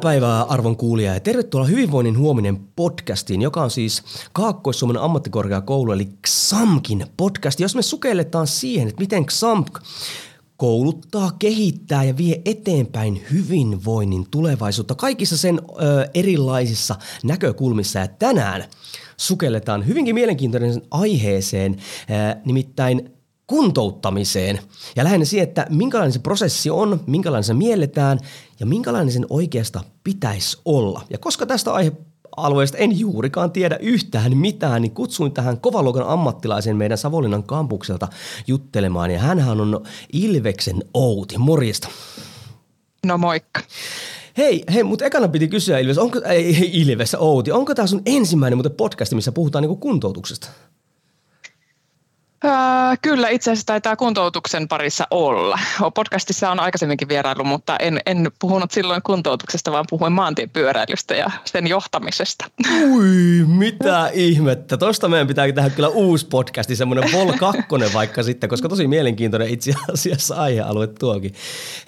Päivää arvon kuulija ja tervetuloa Hyvinvoinnin huominen podcastiin, joka on siis Kaakkois-Suomen ammattikorkeakoulu eli XAMKin podcast, jos me sukelletaan siihen, että miten XAMK kouluttaa, kehittää ja vie eteenpäin hyvinvoinnin tulevaisuutta kaikissa sen ö, erilaisissa näkökulmissa. Ja tänään sukelletaan hyvinkin mielenkiintoinen aiheeseen, ö, nimittäin kuntouttamiseen ja lähinnä siihen, että minkälainen se prosessi on, minkälainen se mielletään ja minkälainen sen oikeasta pitäisi olla. Ja koska tästä aihe alueesta en juurikaan tiedä yhtään mitään, niin kutsuin tähän kovaluokan ammattilaisen meidän Savonlinnan kampukselta juttelemaan. Ja hänhän on Ilveksen Outi. Morjesta. No moikka. Hei, hei, mutta ekana piti kysyä Ilves, onko, ei, Ilves, Outi, onko tämä sun ensimmäinen muuten podcast, missä puhutaan niinku kuntoutuksesta? Kyllä, itse asiassa taitaa kuntoutuksen parissa olla. Podcastissa on aikaisemminkin vierailu, mutta en, en puhunut silloin kuntoutuksesta, vaan puhuin maantiepyöräilystä ja sen johtamisesta. Ui, mitä ihmettä. Tuosta meidän pitää tehdä kyllä uusi podcasti, semmoinen Vol 2 vaikka sitten, koska tosi mielenkiintoinen itse asiassa aihealue tuokin.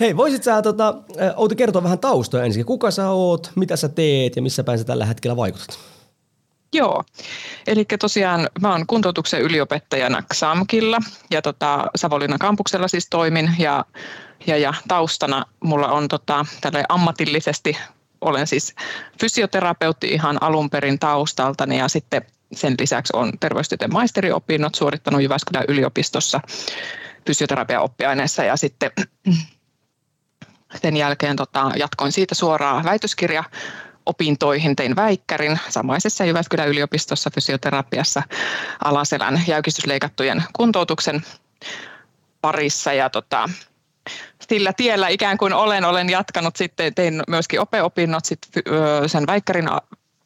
Hei, voisit sä tota, Outi kertoa vähän taustoja ensin. Kuka sä oot, mitä sä teet ja missä päin sä tällä hetkellä vaikutat? Joo, eli tosiaan mä oon kuntoutuksen yliopettajana XAMKilla ja tota, Savonlinnan kampuksella siis toimin ja, ja, ja taustana mulla on tota, ammatillisesti, olen siis fysioterapeutti ihan alun perin taustaltani ja sitten sen lisäksi on terveystieteen maisteriopinnot suorittanut Jyväskylän yliopistossa fysioterapiaoppiaineessa ja sitten sen jälkeen tota, jatkoin siitä suoraan väitöskirja opintoihin tein väikkärin samaisessa Jyväskylän yliopistossa fysioterapiassa alaselän jäykistysleikattujen kuntoutuksen parissa ja tota, sillä tiellä ikään kuin olen, olen jatkanut sitten, tein myöskin opeopinnot sitten sen väikkärin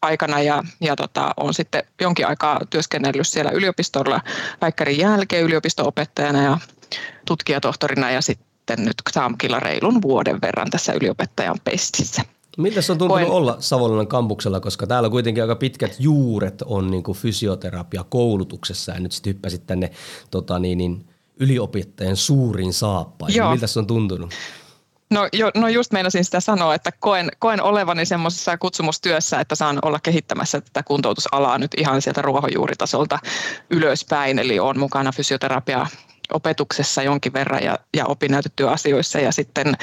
aikana ja, ja tota, sitten jonkin aikaa työskennellyt siellä yliopistolla väikkärin jälkeen yliopisto-opettajana ja tutkijatohtorina ja sitten nyt Saamkilla reilun vuoden verran tässä yliopettajan pestissä. Miltä se on tuntunut Koen... olla Savonlinnan kampuksella, koska täällä kuitenkin aika pitkät juuret on niin kuin fysioterapia koulutuksessa ja nyt sitten hyppäsit tänne tota niin, niin, yliopettajan suuriin saappaihin. Miltä se on tuntunut? No, jo, no just meinasin sitä sanoa, että koen, koen olevani semmoisessa kutsumustyössä, että saan olla kehittämässä tätä kuntoutusalaa nyt ihan sieltä ruohonjuuritasolta ylöspäin. Eli olen mukana fysioterapia opetuksessa jonkin verran ja, ja opinnäytetyöasioissa ja sitten,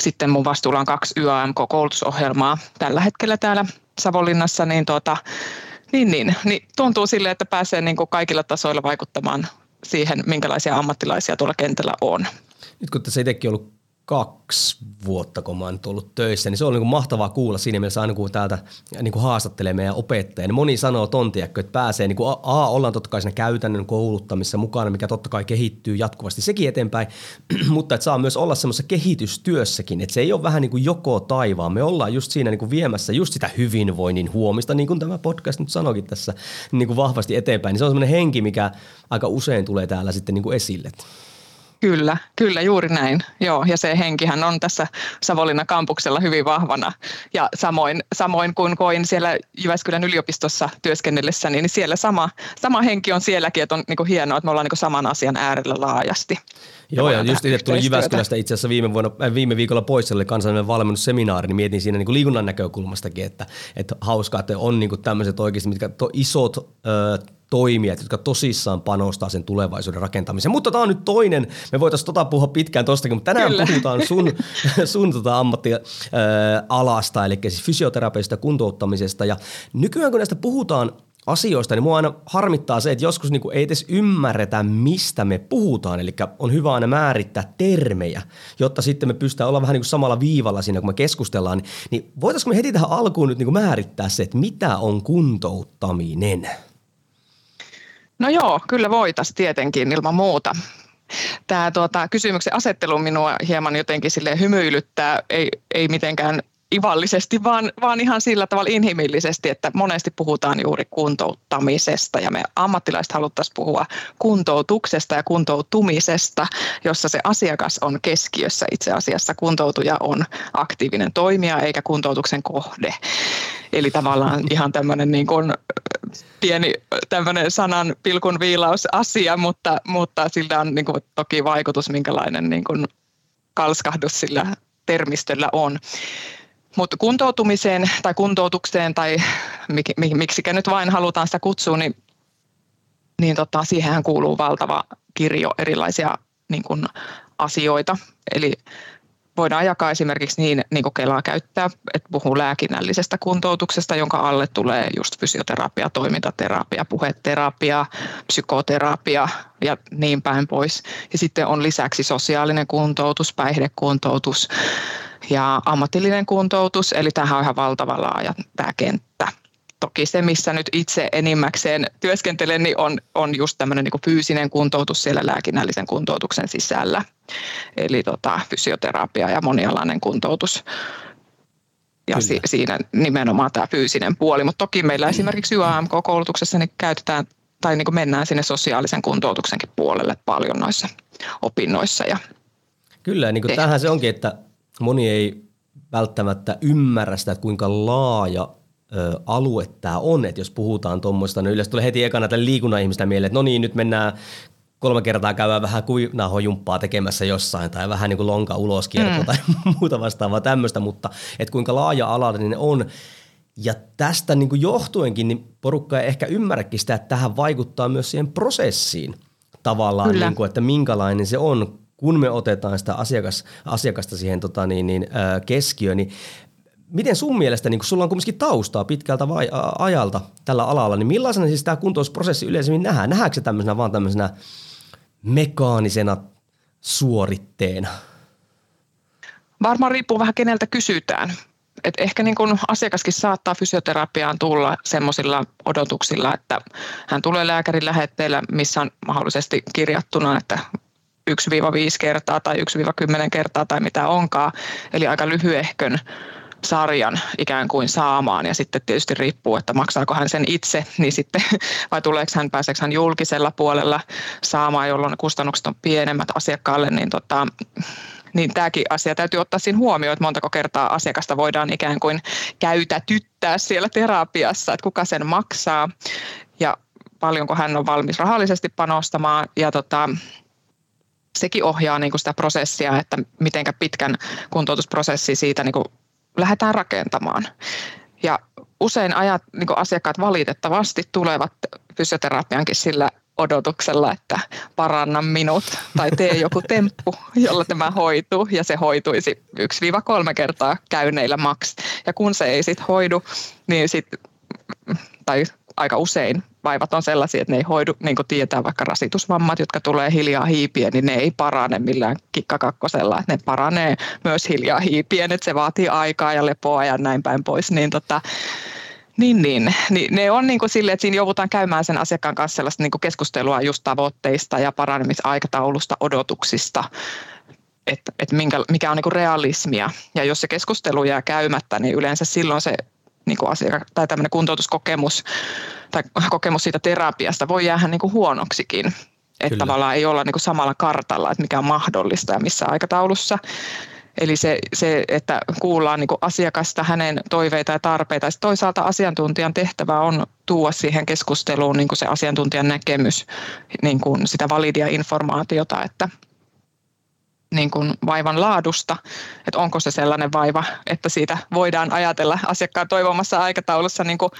sitten mun vastuulla on kaksi YAMK-koulutusohjelmaa tällä hetkellä täällä Savonlinnassa, niin, tuota, niin, niin, niin tuntuu sille, että pääsee niin kuin kaikilla tasoilla vaikuttamaan siihen, minkälaisia ammattilaisia tuolla kentällä on. Nyt kun tässä itsekin ollut kaksi vuotta, kun mä oon ollut töissä, niin se on niin kuin mahtavaa kuulla siinä mielessä aina kun täältä niin kuin haastattelee meidän opettajia. Niin moni sanoo tontiakko, että pääsee, niin kuin A, ollaan totta kai siinä käytännön kouluttamissa mukana, mikä totta kai kehittyy jatkuvasti sekin eteenpäin, mutta että saa myös olla semmoisessa kehitystyössäkin, että se ei ole vähän niin kuin joko taivaan. Me ollaan just siinä niin kuin viemässä just sitä hyvinvoinnin huomista, niin kuin tämä podcast nyt sanoikin tässä niin kuin vahvasti eteenpäin. Niin se on semmoinen henki, mikä aika usein tulee täällä sitten niin kuin esille. Kyllä, kyllä juuri näin. Joo, ja se henkihän on tässä Savonlinnan kampuksella hyvin vahvana. Ja samoin, samoin kuin koin siellä Jyväskylän yliopistossa työskennellessä, niin siellä sama, sama henki on sielläkin, että on niin kuin hienoa, että me ollaan niin kuin saman asian äärellä laajasti. Joo, ja just itse tulin Jyväskylästä itse asiassa viime, vuonna, äh, viime viikolla pois, oli kansainvälinen valmennusseminaari, niin mietin siinä niin kuin liikunnan näkökulmastakin, että, että hauskaa, että on niin kuin tämmöiset oikeasti, mitkä to, isot ö, toimijat, jotka tosissaan panostaa sen tulevaisuuden rakentamiseen. Mutta tämä on nyt toinen, me voitaisiin tota puhua pitkään tostakin, mutta tänään Kyllä. puhutaan sun, sun tota ammattialasta, eli siis fysioterapeista kuntouttamisesta. Ja nykyään kun näistä puhutaan asioista, niin mua aina harmittaa se, että joskus niin ei edes ymmärretä, mistä me puhutaan. Eli on hyvä aina määrittää termejä, jotta sitten me pystytään olla vähän niin kuin samalla viivalla siinä, kun me keskustellaan. Niin, niin voitaisiinko me heti tähän alkuun nyt niin määrittää se, että mitä on kuntouttaminen? No joo, kyllä voitaisiin tietenkin ilman muuta. Tämä tuota, kysymyksen asettelu minua hieman jotenkin sille hymyilyttää, ei, ei mitenkään ivallisesti, vaan, vaan ihan sillä tavalla inhimillisesti, että monesti puhutaan juuri kuntouttamisesta ja me ammattilaiset haluttaisiin puhua kuntoutuksesta ja kuntoutumisesta, jossa se asiakas on keskiössä. Itse asiassa kuntoutuja on aktiivinen toimija eikä kuntoutuksen kohde. Eli tavallaan ihan tämmöinen niin kuin pieni tämmöinen sanan pilkun viilausasia, mutta, mutta sillä on niin kuin toki vaikutus, minkälainen niin kuin kalskahdus sillä termistöllä on. Mutta kuntoutumiseen tai kuntoutukseen tai mik, miksikä nyt vain halutaan sitä kutsua, niin, niin tota, siihenhän kuuluu valtava kirjo erilaisia niin kun, asioita. Eli voidaan jakaa esimerkiksi niin, niin kuin Kelaa käyttää, että puhuu lääkinnällisestä kuntoutuksesta, jonka alle tulee just fysioterapia, toimintaterapia, puheterapia, psykoterapia ja niin päin pois. Ja sitten on lisäksi sosiaalinen kuntoutus, päihdekuntoutus, ja ammatillinen kuntoutus, eli tähän on ihan valtava laaja tämä kenttä. Toki se, missä nyt itse enimmäkseen työskentelen, niin on, on just tämmöinen niin fyysinen kuntoutus siellä lääkinnällisen kuntoutuksen sisällä. Eli tota, fysioterapia ja monialainen kuntoutus ja si, siinä nimenomaan tämä fyysinen puoli. Mutta toki meillä mm. esimerkiksi YAMK-koulutuksessa niin käytetään tai niin mennään sinne sosiaalisen kuntoutuksenkin puolelle paljon noissa opinnoissa. Ja Kyllä, niin kuin tämähän se onkin, että moni ei välttämättä ymmärrä sitä, että kuinka laaja ö, alue tämä on, että jos puhutaan tuommoista, niin yleensä tulee heti ekana tälle liikunnan ihmistä mieleen, että no niin, nyt mennään kolme kertaa käydään vähän kuinahojumppaa tekemässä jossain tai vähän niin kuin lonka ulos mm. tai muuta vastaavaa tämmöistä, mutta että kuinka laaja-alainen on. Ja tästä niin kuin johtuenkin niin porukka ei ehkä ymmärräkin sitä, että tähän vaikuttaa myös siihen prosessiin tavallaan, niin kuin, että minkälainen se on, kun me otetaan sitä asiakas, asiakasta siihen tota niin, niin, keskiöön, niin miten sun mielestä, niin kun sulla on kuitenkin taustaa pitkältä vai, ä, ajalta tällä alalla, niin millaisena siis tämä kuntousprosessi yleisemmin nähdään? Nähdäänkö se tämmöisenä vaan tämmöisenä mekaanisena suoritteena? Varmaan riippuu vähän keneltä kysytään. Et ehkä niin kun asiakaskin saattaa fysioterapiaan tulla semmoisilla odotuksilla, että hän tulee lääkärin lähetteellä, missä on mahdollisesti kirjattuna, että 1-5 kertaa tai 1-10 kertaa tai mitä onkaan. Eli aika lyhyehkön sarjan ikään kuin saamaan ja sitten tietysti riippuu, että maksaako hän sen itse, niin sitten vai tuleeko hän, pääseekö hän julkisella puolella saamaan, jolloin kustannukset on pienemmät asiakkaalle, niin tota, niin tämäkin asia täytyy ottaa siinä huomioon, että montako kertaa asiakasta voidaan ikään kuin käytätyttää siellä terapiassa, että kuka sen maksaa ja paljonko hän on valmis rahallisesti panostamaan ja tota, sekin ohjaa niin kuin sitä prosessia, että miten pitkän kuntoutusprosessi siitä niin kuin lähdetään rakentamaan. Ja usein ajat, niin kuin asiakkaat valitettavasti tulevat fysioterapiankin sillä odotuksella, että paranna minut tai tee joku temppu, jolla tämä hoituu ja se hoituisi 1-3 kertaa käynneillä maks. Ja kun se ei sitten hoidu, niin sit, tai aika usein vaivat on sellaisia, että ne ei hoidu, niin kuin tietää vaikka rasitusvammat, jotka tulee hiljaa hiipien, niin ne ei parane millään kikkakakkosella. Ne paranee myös hiljaa hiipien, että se vaatii aikaa ja lepoa ja näin päin pois. Niin tota, niin, niin. niin ne on niin kuin sille, että siinä joudutaan käymään sen asiakkaan kanssa sellaista niin kuin keskustelua just tavoitteista ja parannemisaikataulusta, odotuksista, että, että minkä, mikä on niin kuin realismia. Ja jos se keskustelu jää käymättä, niin yleensä silloin se niin kuin asiakas, tai tämmöinen kuntoutuskokemus tai kokemus siitä terapiasta voi jäädä niin kuin huonoksikin. Että Kyllä. tavallaan ei olla niin kuin samalla kartalla, että mikä on mahdollista ja missä aikataulussa. Eli se, se että kuullaan niin kuin asiakasta, hänen toiveita ja tarpeita. Ja toisaalta asiantuntijan tehtävä on tuoda siihen keskusteluun niin kuin se asiantuntijan näkemys, niin kuin sitä validia informaatiota, että niin kuin vaivan laadusta, että onko se sellainen vaiva, että siitä voidaan ajatella asiakkaan toivomassa aikataulussa niin kuin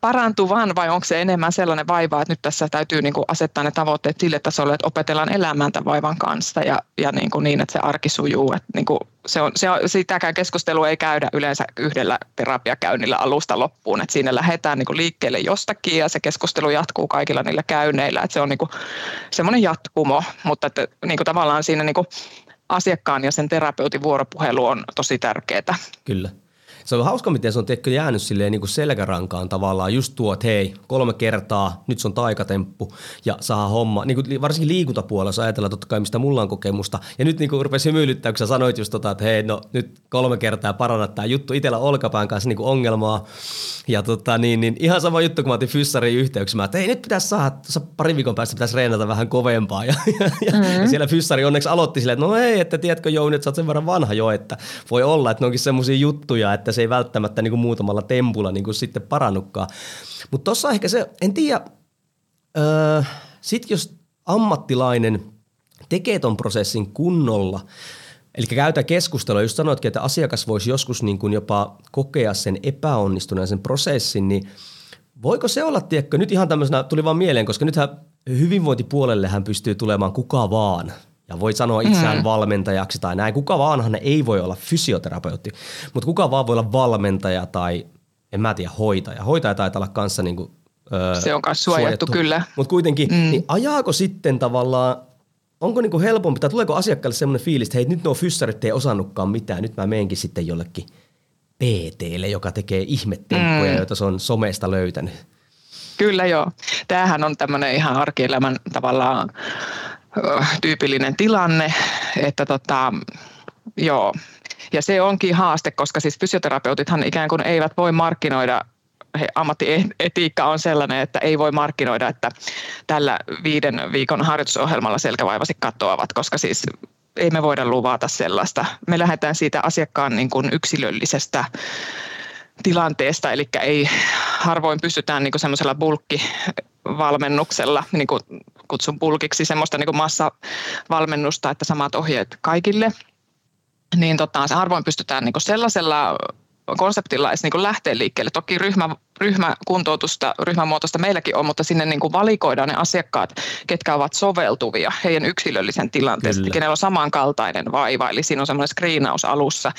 parantuvan vai onko se enemmän sellainen vaiva, että nyt tässä täytyy niin kuin asettaa ne tavoitteet sille tasolle, että opetellaan elämään tämän vaivan kanssa ja, ja niin, kuin niin, että se arki sujuu. Että niin kuin se on, se on, sitäkään keskustelua ei käydä yleensä yhdellä terapiakäynnillä alusta loppuun, että siinä lähdetään niin kuin liikkeelle jostakin ja se keskustelu jatkuu kaikilla niillä käynneillä, että se on niin kuin semmoinen jatkumo, mutta että niin kuin tavallaan siinä niin kuin asiakkaan ja sen terapeutin vuoropuhelu on tosi tärkeää. Kyllä. Se on hauska, miten se on tiedätkö, jäänyt silleen niin kuin selkärankaan tavallaan just tuo, että hei, kolme kertaa, nyt se on taikatemppu ja saa homma. Niin kuin varsinkin liikuntapuolella ajatellaan totta kai, mistä mulla on kokemusta. Ja nyt niin kuin rupesi hymyilyttää, kun sä sanoit just tota, että hei, no nyt kolme kertaa paranna tämä juttu. Itellä olkapään kanssa niin kuin ongelmaa. Ja tota, niin, niin, ihan sama juttu, kun mä otin Fyssarin yhteyksiä. Mä että hei, nyt pitäisi saada, pari viikon päästä pitäisi reenata vähän kovempaa. Ja, ja, ja, mm-hmm. ja siellä Fyssari onneksi aloitti silleen, että no hei, että tiedätkö Jouni, että sä oot sen verran vanha jo, että voi olla, että ne onkin semmoisia juttuja, että se ei välttämättä niin kuin muutamalla tempulla niin kuin sitten parannukkaan. Mutta tuossa ehkä se, en tiedä, öö, sit jos ammattilainen tekee ton prosessin kunnolla, Eli käytä keskustelua, just sanoitkin, että asiakas voisi joskus niin kuin jopa kokea sen epäonnistuneen sen prosessin, niin voiko se olla, tiedätkö, nyt ihan tämmöisenä tuli vaan mieleen, koska nythän hyvinvointipuolelle hän pystyy tulemaan kuka vaan ja voi sanoa itseään mm. valmentajaksi tai näin. Kuka vaanhan ei voi olla fysioterapeutti, mutta kuka vaan voi olla valmentaja tai en mä tiedä hoitaja. Hoitaja taitaa olla kanssa niin kuin, öö, Se on myös suojattu, suojattu kyllä. Mutta kuitenkin, mm. niin ajaako sitten tavallaan onko niinku helpompi, tai tuleeko asiakkaalle semmoinen fiilis, että hei nyt nuo fyssarit ei osannutkaan mitään, nyt mä meenkin sitten jollekin PTlle, joka tekee ihmettemppuja, mm. joita se on somesta löytänyt. Kyllä joo. Tämähän on tämmöinen ihan arkielämän tavallaan tyypillinen tilanne, että tota, joo. Ja se onkin haaste, koska siis fysioterapeutithan ikään kuin eivät voi markkinoida he, ammattietiikka on sellainen, että ei voi markkinoida, että tällä viiden viikon harjoitusohjelmalla selkävaivasi katoavat, koska siis ei me voida luvata sellaista. Me lähdetään siitä asiakkaan niin kuin yksilöllisestä tilanteesta, eli ei harvoin pystytään niin semmoisella bulkkivalmennuksella, niin kuin kutsun bulkiksi, semmoista niin massavalmennusta, että samat ohjeet kaikille, niin tota, se harvoin pystytään niin sellaisella konseptilla edes niin lähteä liikkeelle. Toki ryhmä, ryhmäkuntoutusta, ryhmämuotoista meilläkin on, mutta sinne niin kuin valikoidaan ne asiakkaat, ketkä ovat soveltuvia heidän yksilöllisen tilanteesta, kenellä on samankaltainen vaiva. Eli siinä on semmoinen screenaus alussa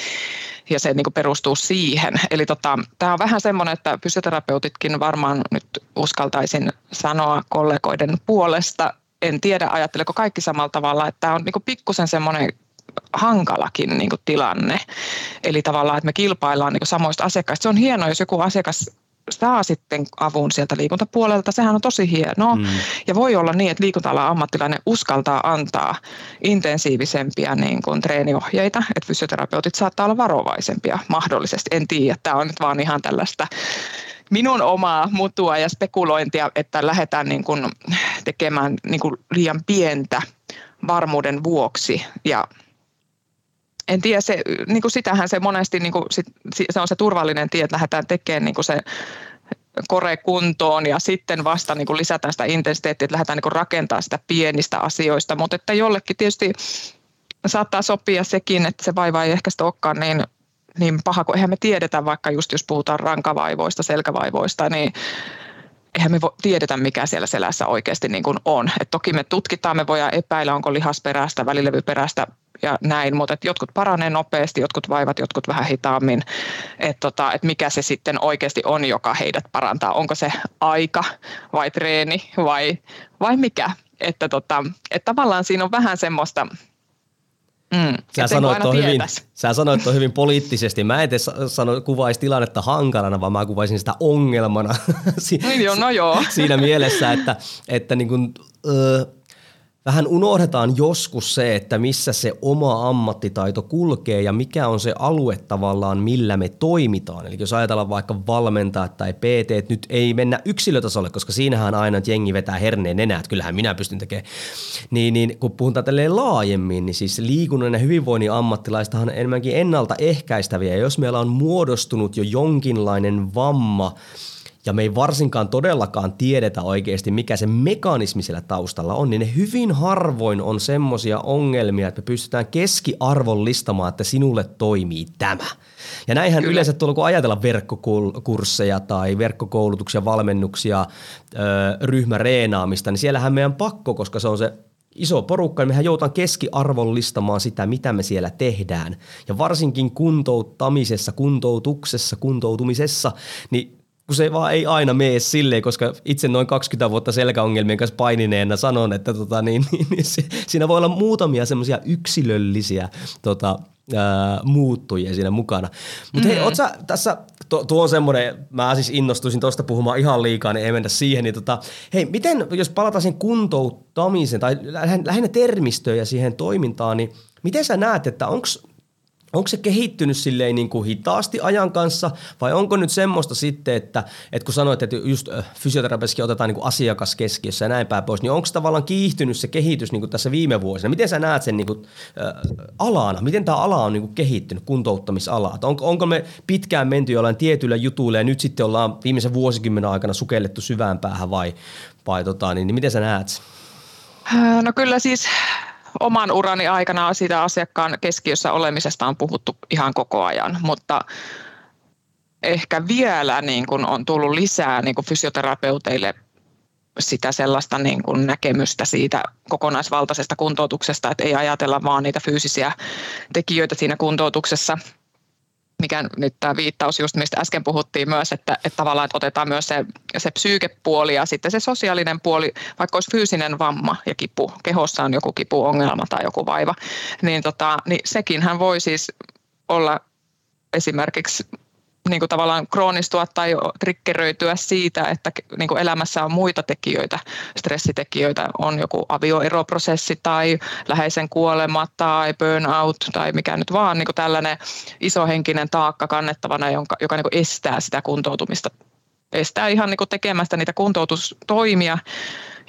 ja se niin kuin perustuu siihen. Eli tota, tämä on vähän semmoinen, että fysioterapeutitkin varmaan nyt uskaltaisin sanoa kollegoiden puolesta, en tiedä ajatteleko kaikki samalla tavalla, että tämä on niin pikkusen semmoinen hankalakin niin kuin tilanne. Eli tavallaan, että me kilpaillaan niin kuin samoista asiakkaista. Se on hienoa, jos joku asiakas saa sitten avun sieltä liikuntapuolelta. Sehän on tosi hienoa. Mm. Ja voi olla niin, että liikunta ammattilainen uskaltaa antaa intensiivisempiä niin kuin treeniohjeita, että fysioterapeutit saattaa olla varovaisempia mahdollisesti. En tiedä, tämä on nyt vaan ihan tällaista minun omaa mutua ja spekulointia, että lähdetään niin kuin tekemään niin kuin liian pientä varmuuden vuoksi ja en tiedä, se, niin kuin sitähän se monesti, niin kuin, sit, se on se turvallinen tie, että lähdetään tekemään niin kuin se kore kuntoon ja sitten vasta niin kuin lisätään sitä intensiteettiä, että lähdetään niin kuin rakentaa sitä pienistä asioista, mutta että jollekin tietysti saattaa sopia sekin, että se vaiva ei ehkä sitä olekaan niin, niin paha, kun eihän me tiedetä vaikka just jos puhutaan rankavaivoista, selkävaivoista, niin eihän me tiedetä, mikä siellä selässä oikeasti niin kuin on. Et toki me tutkitaan, me voidaan epäillä, onko lihasperäistä, välilevyperäistä ja näin, mutta et jotkut paranee nopeasti, jotkut vaivat, jotkut vähän hitaammin. Että tota, et mikä se sitten oikeasti on, joka heidät parantaa. Onko se aika vai treeni vai, vai mikä? Että tota, et tavallaan siinä on vähän semmoista, Mm, sä, sanoit tuon hyvin, sä sanoit tuon hyvin poliittisesti. Mä en tee sano, kuvaisi tilannetta hankalana, vaan mä kuvaisin sitä ongelmana. si- no joo, no joo. Siinä mielessä, että, että niin kun, öö, vähän unohdetaan joskus se, että missä se oma ammattitaito kulkee ja mikä on se alue tavallaan, millä me toimitaan. Eli jos ajatellaan vaikka valmentaa tai PT, että nyt ei mennä yksilötasolle, koska siinähän aina että jengi vetää herneen nenää, että kyllähän minä pystyn tekemään. Niin, niin kun puhutaan tälleen laajemmin, niin siis liikunnan ja hyvinvoinnin ammattilaistahan on enemmänkin ennaltaehkäistäviä. Ja jos meillä on muodostunut jo jonkinlainen vamma, ja me ei varsinkaan todellakaan tiedetä oikeasti, mikä se mekanismi siellä taustalla on, niin ne hyvin harvoin on semmoisia ongelmia, että me pystytään keskiarvollistamaan, että sinulle toimii tämä. Ja näinhän Kyllä. yleensä tuolla, kun ajatellaan verkkokursseja tai verkkokoulutuksia, valmennuksia, ryhmäreenaamista, niin siellähän meidän pakko, koska se on se iso porukka, niin mehän joudutaan keskiarvollistamaan sitä, mitä me siellä tehdään. Ja varsinkin kuntouttamisessa, kuntoutuksessa, kuntoutumisessa, niin kun se vaan ei aina mene silleen, koska itse noin 20 vuotta selkäongelmien kanssa painineena sanon, että tota, niin, niin, niin se, siinä voi olla muutamia semmoisia yksilöllisiä tota, ää, muuttujia siinä mukana. Mutta mm. hei, oot sä tässä, tuo, tuo on semmoinen, mä siis innostuisin tuosta puhumaan ihan liikaa, niin ei mennä siihen. Niin tota, hei, miten, jos palataan sen kuntouttamisen tai lähinnä termistöön ja siihen toimintaan, niin miten sä näet, että onko onko se kehittynyt silleen niin kuin hitaasti ajan kanssa vai onko nyt semmoista sitten, että, että kun sanoit, että just fysioterapiassakin otetaan niin kuin asiakas keskiössä ja näin päin pois, niin onko tavallaan kiihtynyt se kehitys niin kuin tässä viime vuosina? Miten sä näet sen niin kuin, äh, alana? Miten tämä ala on niin kuin kehittynyt, kuntouttamisala? Onko, onko me pitkään menty jollain tietyillä jutuilla ja nyt sitten ollaan viimeisen vuosikymmenen aikana sukellettu syvään päähän vai, vai tota, niin, niin miten sä näet No kyllä siis oman urani aikana siitä asiakkaan keskiössä olemisesta on puhuttu ihan koko ajan, mutta ehkä vielä niin kuin on tullut lisää niin kuin fysioterapeuteille sitä sellaista niin kuin näkemystä siitä kokonaisvaltaisesta kuntoutuksesta, että ei ajatella vaan niitä fyysisiä tekijöitä siinä kuntoutuksessa – mikä nyt tämä viittaus just mistä äsken puhuttiin myös, että, että tavallaan että otetaan myös se, se psyykepuoli ja sitten se sosiaalinen puoli, vaikka olisi fyysinen vamma ja kipu, kehossa on joku kipuongelma tai joku vaiva, niin, tota, niin sekin hän voi siis olla esimerkiksi niin kuin tavallaan kroonistua tai trikkeröityä siitä, että niin kuin elämässä on muita tekijöitä, stressitekijöitä, on joku avioeroprosessi tai läheisen kuolema tai burnout tai mikä nyt vaan niin kuin tällainen isohenkinen taakka kannettavana, jonka, joka niin kuin estää sitä kuntoutumista, estää ihan niin kuin tekemästä niitä kuntoutustoimia,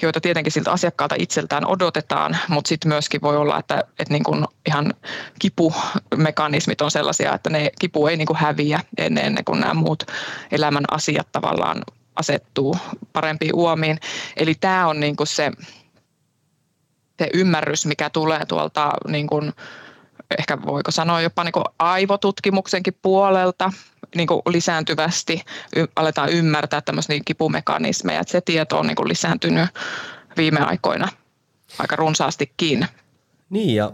joita tietenkin siltä asiakkaalta itseltään odotetaan, mutta sitten myöskin voi olla, että, että niin kuin ihan kipumekanismit on sellaisia, että ne kipu ei niin kuin häviä ennen, kuin nämä muut elämän asiat tavallaan asettuu parempiin uomiin. Eli tämä on niin kuin se, se ymmärrys, mikä tulee tuolta niin kuin, ehkä voiko sanoa jopa niin kuin aivotutkimuksenkin puolelta, niin kuin lisääntyvästi y- aletaan ymmärtää tämmöisiä kipumekanismeja. Että se tieto on niin kuin lisääntynyt viime aikoina aika runsaastikin. Niin ja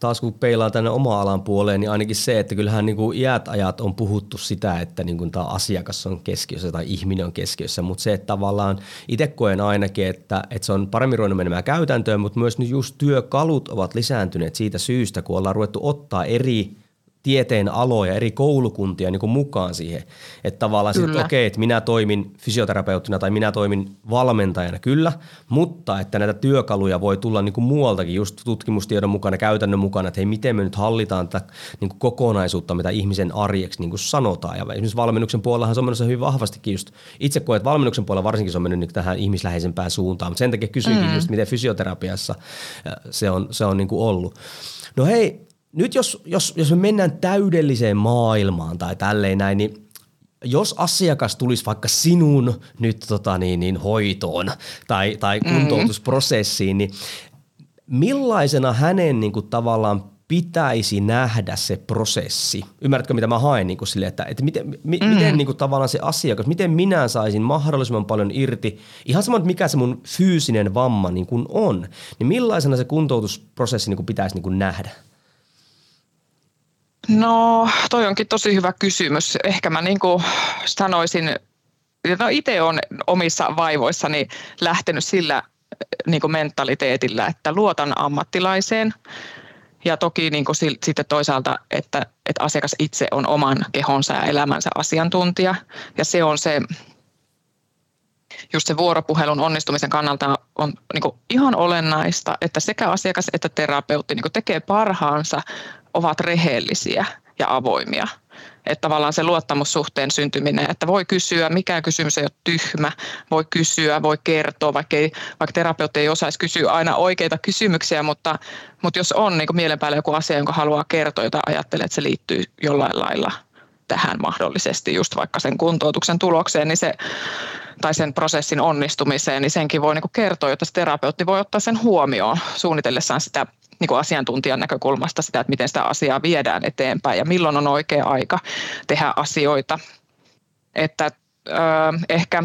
taas kun peilaa tänne oma alan puoleen, niin ainakin se, että kyllähän niin kuin iät ajat on puhuttu sitä, että niin kuin tämä asiakas on keskiössä tai ihminen on keskiössä, mutta se, että tavallaan itse koen ainakin, että, että se on paremmin ruvennut menemään käytäntöön, mutta myös nyt just työkalut ovat lisääntyneet siitä syystä, kun ollaan ruvettu ottaa eri tieteen aloja, eri koulukuntia niin kuin mukaan siihen. Että tavallaan sitten, okei, okay, että minä toimin fysioterapeuttina tai minä toimin valmentajana, kyllä, mutta että näitä työkaluja voi tulla niin kuin muualtakin, just tutkimustiedon mukana, käytännön mukana, että hei, miten me nyt hallitaan tätä niin kuin kokonaisuutta, mitä ihmisen arjeksi niin kuin sanotaan. Ja esimerkiksi valmennuksen puolellahan se on menossa hyvin vahvastikin just, itse koen, että valmennuksen puolella varsinkin se on mennyt niin tähän ihmisläheisempään suuntaan, mutta sen takia kysyinkin mm. just, miten fysioterapiassa se on, se on niin kuin ollut. No hei, nyt jos, jos, jos me mennään täydelliseen maailmaan tai tälleen näin, niin jos asiakas tulisi vaikka sinun nyt tota niin, niin hoitoon tai, tai mm-hmm. kuntoutusprosessiin, niin millaisena hänen niin kuin, tavallaan pitäisi nähdä se prosessi? Ymmärrätkö, mitä mä haen niin kuin sille, että, että miten, mi, mm. miten niin kuin, tavallaan se asiakas, miten minä saisin mahdollisimman paljon irti, ihan sama, mikä se mun fyysinen vamma niin kuin on, niin millaisena se kuntoutusprosessi niin kuin pitäisi niin kuin nähdä? No, toi onkin tosi hyvä kysymys. Ehkä mä niin kuin sanoisin, no itse on omissa vaivoissani lähtenyt sillä niin kuin mentaliteetillä, että luotan ammattilaiseen ja toki niin kuin sitten toisaalta, että, että asiakas itse on oman kehonsa ja elämänsä asiantuntija ja se on se, just se vuoropuhelun onnistumisen kannalta on niin ihan olennaista, että sekä asiakas että terapeutti niin tekee parhaansa ovat rehellisiä ja avoimia. Että tavallaan se luottamussuhteen syntyminen, että voi kysyä, mikä kysymys ei ole tyhmä, voi kysyä, voi kertoa, vaikka, ei, vaikka terapeutti ei osaisi kysyä aina oikeita kysymyksiä, mutta, mutta jos on niin mielen päällä joku asia, jonka haluaa kertoa, jota ajattelee, että se liittyy jollain lailla tähän mahdollisesti, just vaikka sen kuntoutuksen tulokseen, niin se, tai sen prosessin onnistumiseen, niin senkin voi niin kertoa, jotta se terapeutti voi ottaa sen huomioon suunnitellessaan sitä niin kuin asiantuntijan näkökulmasta sitä, että miten sitä asiaa viedään eteenpäin ja milloin on oikea aika tehdä asioita. Että ö, ehkä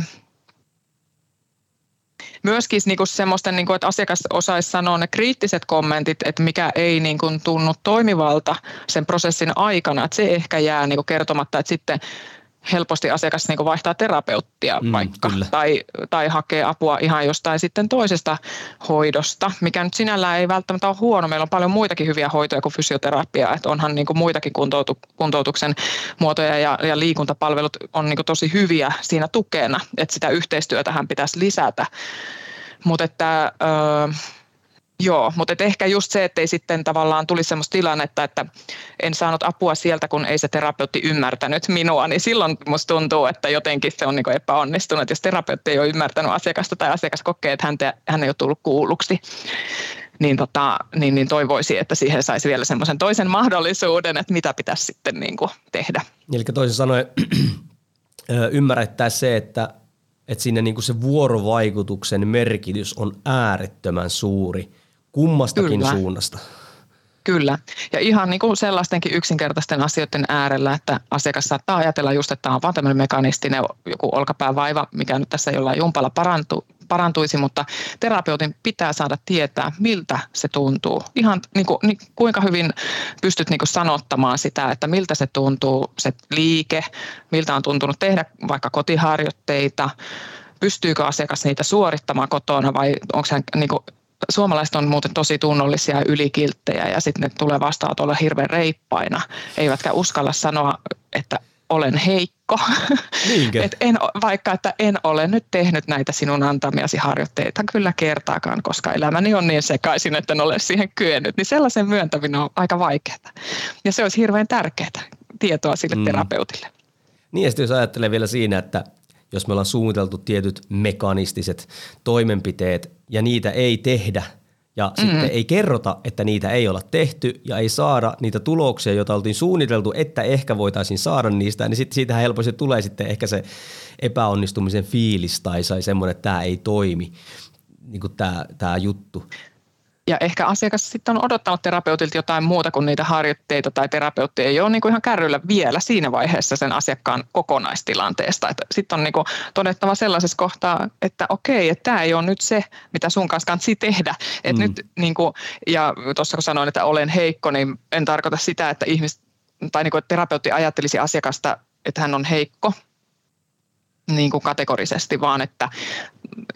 myöskin niin kuin semmoisten, niin kuin, että asiakas osaisi sanoa ne kriittiset kommentit, että mikä ei niin kuin, tunnu toimivalta sen prosessin aikana, että se ehkä jää niin kuin, kertomatta, että sitten helposti asiakas niin vaihtaa terapeuttia mm, vaikka kyllä. tai, tai hakee apua ihan jostain sitten toisesta hoidosta, mikä nyt sinällään ei välttämättä ole huono. Meillä on paljon muitakin hyviä hoitoja kuin fysioterapia, että onhan niin kuin muitakin kuntoutu, kuntoutuksen muotoja ja, ja liikuntapalvelut on niin kuin tosi hyviä siinä tukena, että sitä yhteistyötähän pitäisi lisätä. Mutta että... Öö, Joo, mutta et ehkä just se, että ei sitten tavallaan tulisi sellaista tilannetta, että en saanut apua sieltä, kun ei se terapeutti ymmärtänyt minua, niin silloin musta tuntuu, että jotenkin se on niin epäonnistunut, jos terapeutti ei ole ymmärtänyt asiakasta tai asiakas kokee, että häntä, hän ei ole tullut kuulluksi. Niin, tota, niin, niin toivoisi, että siihen saisi vielä semmoisen toisen mahdollisuuden, että mitä pitäisi sitten niin kuin tehdä. Eli toisin sanoen ymmärrettäisiin se, että, että siinä niin kuin se vuorovaikutuksen merkitys on äärettömän suuri – kummastakin Kyllä. suunnasta. Kyllä. Ja ihan niin kuin sellaistenkin yksinkertaisten asioiden äärellä, että asiakas saattaa ajatella just, että tämä on vaan tämmöinen mekanistinen joku olkapäävaiva, mikä nyt tässä jollain jumpalla parantu, parantuisi, mutta terapeutin pitää saada tietää, miltä se tuntuu. Ihan niin kuin, niin kuinka hyvin pystyt niin kuin sanottamaan sitä, että miltä se tuntuu, se liike, miltä on tuntunut tehdä vaikka kotiharjoitteita, pystyykö asiakas niitä suorittamaan kotona vai onko hän niin kuin suomalaiset on muuten tosi tunnollisia ja ylikilttejä ja sitten ne tulee vastaanotolle hirveän reippaina, eivätkä uskalla sanoa, että olen heikko. Et en, vaikka että en ole nyt tehnyt näitä sinun antamiasi harjoitteita kyllä kertaakaan, koska elämäni on niin sekaisin, että en ole siihen kyennyt. Niin sellaisen myöntäminen on aika vaikeaa. Ja se olisi hirveän tärkeää tietoa sille mm. terapeutille. Niin ja sitten jos ajattelee vielä siinä, että jos me ollaan suunniteltu tietyt mekanistiset toimenpiteet ja niitä ei tehdä ja mm-hmm. sitten ei kerrota, että niitä ei olla tehty ja ei saada niitä tuloksia, joita oltiin suunniteltu, että ehkä voitaisiin saada niistä, niin sitten siitähän helposti tulee sitten ehkä se epäonnistumisen fiilis tai sai semmoinen, että tämä ei toimi, niin kuin tämä, tämä juttu. Ja ehkä asiakas sitten on odottanut terapeutilta jotain muuta kuin niitä harjoitteita tai terapeutti ei ole niin kuin ihan kärryllä vielä siinä vaiheessa sen asiakkaan kokonaistilanteesta. Sitten on niin kuin todettava sellaisessa kohtaa, että okei, että tämä ei ole nyt se, mitä sun kanssa kansi tehdä. Et mm. nyt, niin kuin, ja tuossa kun sanoin, että olen heikko, niin en tarkoita sitä, että ihmis, tai niin kuin, että terapeutti ajattelisi asiakasta, että hän on heikko, niin kuin kategorisesti, vaan että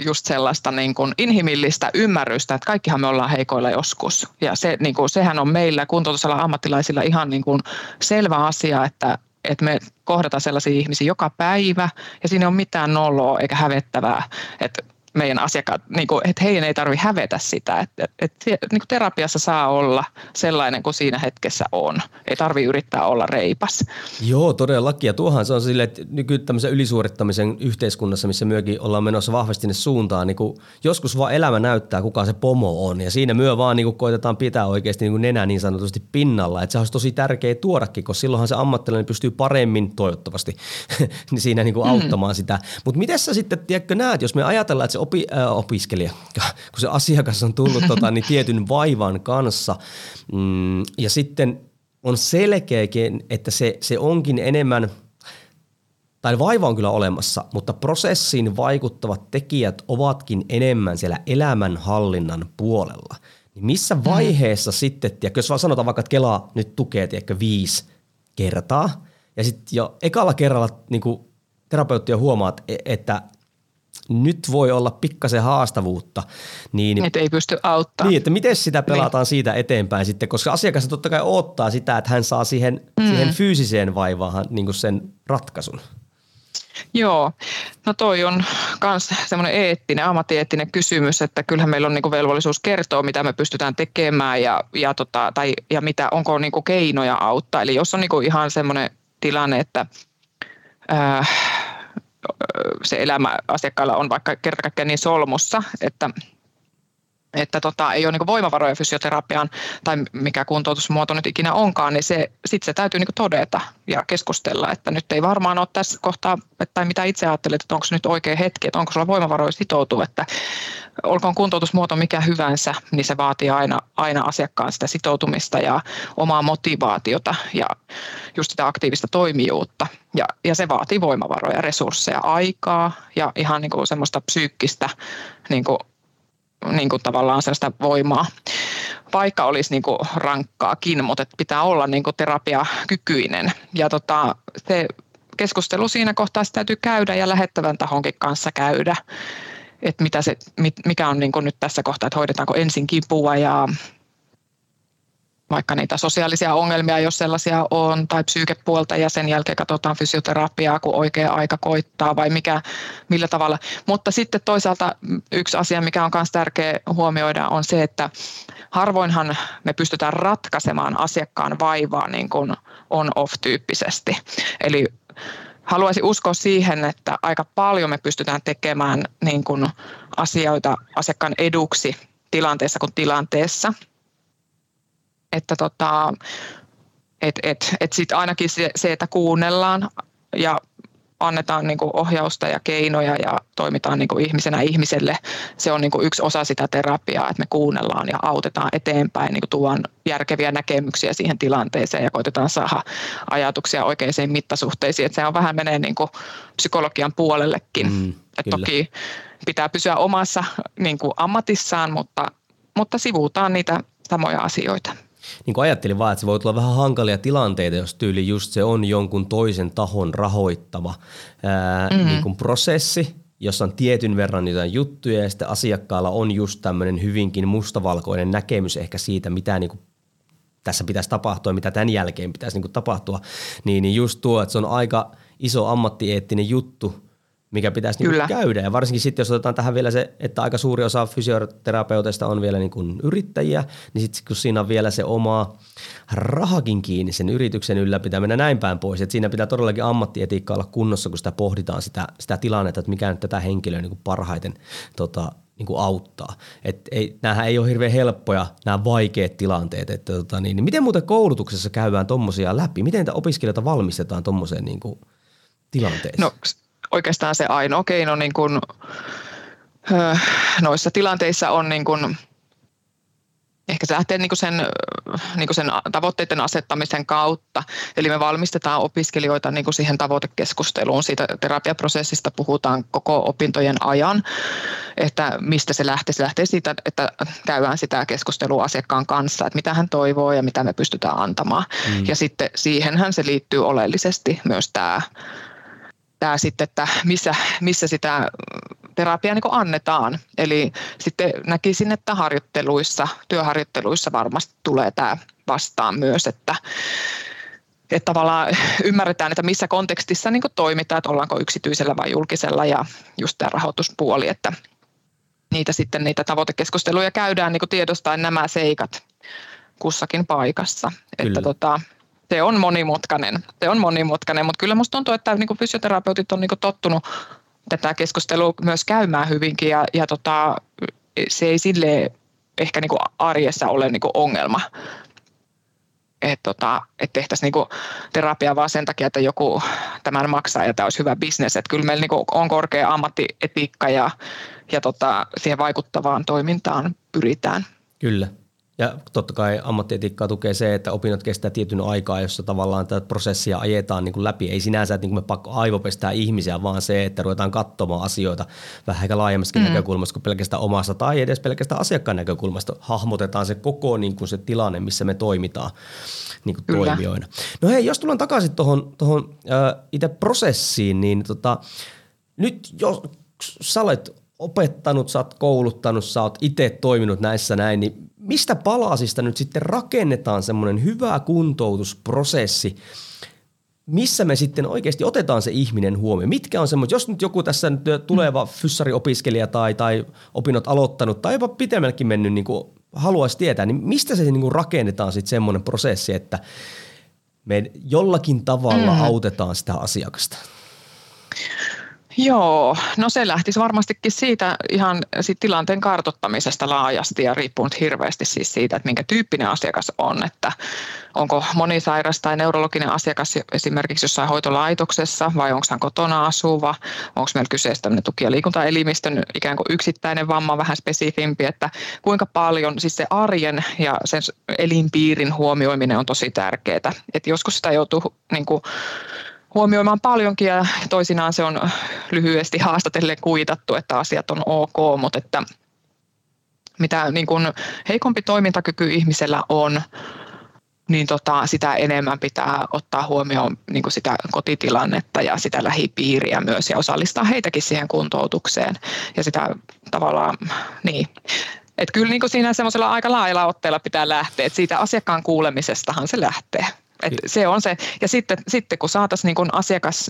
just sellaista niin kuin inhimillistä ymmärrystä, että kaikkihan me ollaan heikoilla joskus. Ja se, niin kuin, sehän on meillä kuntoutusalan ammattilaisilla ihan niin kuin selvä asia, että, että me kohdataan sellaisia ihmisiä joka päivä ja siinä on mitään noloa eikä hävettävää. Että meidän asiakkaat, niin kuin, että heidän ei tarvitse hävetä sitä, että, että, että niin kuin terapiassa saa olla sellainen kuin siinä hetkessä on. Ei tarvitse yrittää olla reipas. Joo, todellakin. Ja tuohan se on silleen, että nyky tämmöisen ylisuorittamisen yhteiskunnassa, missä myökin ollaan menossa vahvasti ne suuntaan, niin kuin joskus vaan elämä näyttää, kuka se pomo on. Ja siinä myö vaan niin kuin koitetaan pitää oikeasti niin kuin nenä niin sanotusti pinnalla. Että se olisi tosi tärkeää tuodakin, koska silloinhan se ammattilainen pystyy paremmin, toivottavasti, siinä niin kuin mm. auttamaan mm. sitä. Mutta miten sä sitten, tiedätkö, näet, jos me ajatellaan, että se opi, äh, opiskelija, kun se asiakas on tullut tota, niin tietyn vaivan kanssa mm, ja sitten on selkeäkin, että se, se onkin enemmän – tai vaiva on kyllä olemassa, mutta prosessiin vaikuttavat tekijät ovatkin enemmän siellä elämänhallinnan puolella. Niin missä mm-hmm. vaiheessa mm. sitten, tiedätkö, jos vaan sanotaan vaikka, että Kela nyt tukee tiedätkö, viisi kertaa, ja sitten jo ekalla kerralla niin terapeutti jo huomaat, e-, että nyt voi olla pikkasen haastavuutta. Niin, että ei pysty auttamaan. Niin, että miten sitä pelataan niin. siitä eteenpäin sitten, koska asiakas totta kai odottaa sitä, että hän saa siihen, mm. siihen fyysiseen vaivaan niin sen ratkaisun. Joo, no toi on myös semmoinen eettinen, ammattieettinen kysymys, että kyllähän meillä on niinku velvollisuus kertoa, mitä me pystytään tekemään ja, ja, tota, tai, ja mitä, onko niinku keinoja auttaa. Eli jos on niinku ihan semmoinen tilanne, että äh, se elämä asiakkailla on vaikka kerta niin solmussa, että että tota, ei ole niin voimavaroja fysioterapiaan tai mikä kuntoutusmuoto nyt ikinä onkaan, niin se, sitten se täytyy niin todeta ja keskustella, että nyt ei varmaan ole tässä kohtaa, tai mitä itse ajattelet, että onko se nyt oikea hetki, että onko sulla voimavaroja sitoutua, että olkoon kuntoutusmuoto mikä hyvänsä, niin se vaatii aina, aina asiakkaan sitä sitoutumista ja omaa motivaatiota ja just sitä aktiivista toimijuutta. Ja, ja se vaatii voimavaroja, resursseja, aikaa ja ihan niin kuin semmoista psyykkistä niin kuin niin kuin tavallaan sellaista voimaa, vaikka olisi niin kuin rankkaakin, mutta pitää olla niin kuin terapiakykyinen. Ja tota, se keskustelu siinä kohtaa täytyy käydä ja lähettävän tahonkin kanssa käydä, että mitä se, mikä on niin kuin nyt tässä kohtaa, että hoidetaanko ensin kipua ja vaikka niitä sosiaalisia ongelmia, jos sellaisia on, tai psyykepuolta, ja sen jälkeen katsotaan fysioterapiaa, kun oikea aika koittaa, vai mikä, millä tavalla. Mutta sitten toisaalta yksi asia, mikä on myös tärkeä huomioida, on se, että harvoinhan me pystytään ratkaisemaan asiakkaan vaivaa niin kuin on-off-tyyppisesti. Eli haluaisin uskoa siihen, että aika paljon me pystytään tekemään niin kuin asioita asiakkaan eduksi tilanteessa kuin tilanteessa – että tota, et, et, et sit ainakin se, se, että kuunnellaan ja annetaan niin ohjausta ja keinoja ja toimitaan niin ihmisenä ihmiselle. Se on niin yksi osa sitä terapiaa, että me kuunnellaan ja autetaan eteenpäin, niin tuon järkeviä näkemyksiä siihen tilanteeseen ja koitetaan saada ajatuksia oikeisiin mittasuhteisiin. Että se on vähän menee niin psykologian puolellekin. Mm, että toki pitää pysyä omassa niin ammatissaan, mutta, mutta sivuutaan niitä samoja asioita niin kuin ajattelin vaan, että se voi tulla vähän hankalia tilanteita, jos tyyli just se on jonkun toisen tahon rahoittama ää, mm-hmm. niin kuin prosessi, jossa on tietyn verran jotain juttuja ja sitten asiakkaalla on just tämmöinen hyvinkin mustavalkoinen näkemys ehkä siitä, mitä niin kuin tässä pitäisi tapahtua ja mitä tämän jälkeen pitäisi niin kuin tapahtua, niin, niin just tuo, että se on aika iso ammattieettinen juttu – mikä pitäisi niin käydä. Ja varsinkin sitten, jos otetaan tähän vielä se, että aika suuri osa fysioterapeuteista on vielä niin kuin yrittäjiä, niin sitten kun siinä on vielä se oma rahakin kiinni sen yrityksen ylläpitäminen näin päin pois, että siinä pitää todellakin ammattietiikka olla kunnossa, kun sitä pohditaan sitä, sitä tilannetta, että mikä nyt tätä henkilöä niin kuin parhaiten tota, niin kuin auttaa. Et ei, näähän ei ole hirveän helppoja, nämä vaikeat tilanteet. Että, tota, niin, niin miten muuten koulutuksessa käydään tuommoisia läpi? Miten opiskelijoita valmistetaan tuommoiseen niin kuin, tilanteeseen? No oikeastaan se ainoa keino niin kuin, noissa tilanteissa on niin kuin, ehkä se lähtee niin kuin sen, niin kuin sen tavoitteiden asettamisen kautta. Eli me valmistetaan opiskelijoita niin kuin siihen tavoitekeskusteluun. Siitä terapiaprosessista puhutaan koko opintojen ajan, että mistä se lähtee. Se lähtee siitä, että käydään sitä keskustelua asiakkaan kanssa, että mitä hän toivoo ja mitä me pystytään antamaan. Mm. Ja sitten siihenhän se liittyy oleellisesti myös tämä tämä sitten, että missä, missä sitä terapiaa niin annetaan. Eli sitten näkisin, että harjoitteluissa, työharjoitteluissa varmasti tulee tämä vastaan myös, että, että tavallaan ymmärretään, että missä kontekstissa niin toimitaan, että ollaanko yksityisellä vai julkisella ja just tämä rahoituspuoli, että niitä sitten niitä tavoitekeskusteluja käydään niin tiedostaen nämä seikat kussakin paikassa. Kyllä. Että tota, se on monimutkainen, se on monimutkainen, mutta kyllä musta tuntuu, että niin fysioterapeutit on niin tottunut tätä keskustelua myös käymään hyvinkin ja, ja tota, se ei sille ehkä niin arjessa ole niin ongelma. Että tota, et tehtäisiin niin terapiaa vaan sen takia, että joku tämän maksaa ja tämä olisi hyvä bisnes. Että kyllä meillä niin on korkea ammattietiikka ja, ja tota, siihen vaikuttavaan toimintaan pyritään. Kyllä. Ja totta kai ammattietiikkaa tukee se, että opinnot kestää tietyn aikaa, jossa tavallaan tätä prosessia ajetaan niin kuin läpi. Ei sinänsä, että niin kuin me pakko aivopestää ihmisiä, vaan se, että ruvetaan katsomaan asioita vähän ehkä laajemmasta mm. näkökulmasta kuin pelkästään omasta tai edes pelkästään asiakkaan näkökulmasta. Hahmotetaan se koko niin kuin se tilanne, missä me toimitaan niin kuin toimijoina. No hei, jos tullaan takaisin tuohon tohon, äh, itse prosessiin, niin tota, nyt jos sä olet opettanut, sä oot kouluttanut, sä oot itse toiminut näissä näin, niin mistä palasista nyt sitten rakennetaan semmoinen hyvä kuntoutusprosessi, missä me sitten oikeasti otetaan se ihminen huomioon? Mitkä on semmoiset, jos nyt joku tässä nyt tuleva fyssariopiskelija tai, tai opinnot aloittanut tai jopa pitemmällekin mennyt niin kuin haluaisi tietää, niin mistä se niin kuin rakennetaan sitten semmoinen prosessi, että me jollakin tavalla mm. autetaan sitä asiakasta? Joo, no se lähtisi varmastikin siitä ihan siitä tilanteen kartottamisesta laajasti ja riippuu nyt hirveästi siis siitä, että minkä tyyppinen asiakas on, että onko monisairas tai neurologinen asiakas esimerkiksi jossain hoitolaitoksessa vai onko hän kotona asuva, onko meillä kyseessä tämmöinen tuki- ja liikuntaelimistön ikään kuin yksittäinen vamma vähän spesifimpi, että kuinka paljon siis se arjen ja sen elinpiirin huomioiminen on tosi tärkeää, että joskus sitä joutuu niin kuin, huomioimaan paljonkin ja toisinaan se on lyhyesti haastatellen kuitattu, että asiat on ok, mutta että mitä niin kuin heikompi toimintakyky ihmisellä on, niin tota, sitä enemmän pitää ottaa huomioon niin kuin sitä kotitilannetta ja sitä lähipiiriä myös ja osallistaa heitäkin siihen kuntoutukseen ja sitä tavallaan, niin. Et kyllä niin kuin siinä semmoisella aika laajalla otteella pitää lähteä, että siitä asiakkaan kuulemisestahan se lähtee. Et se on se. Ja sitten, sitten kun saataisiin niin asiakas,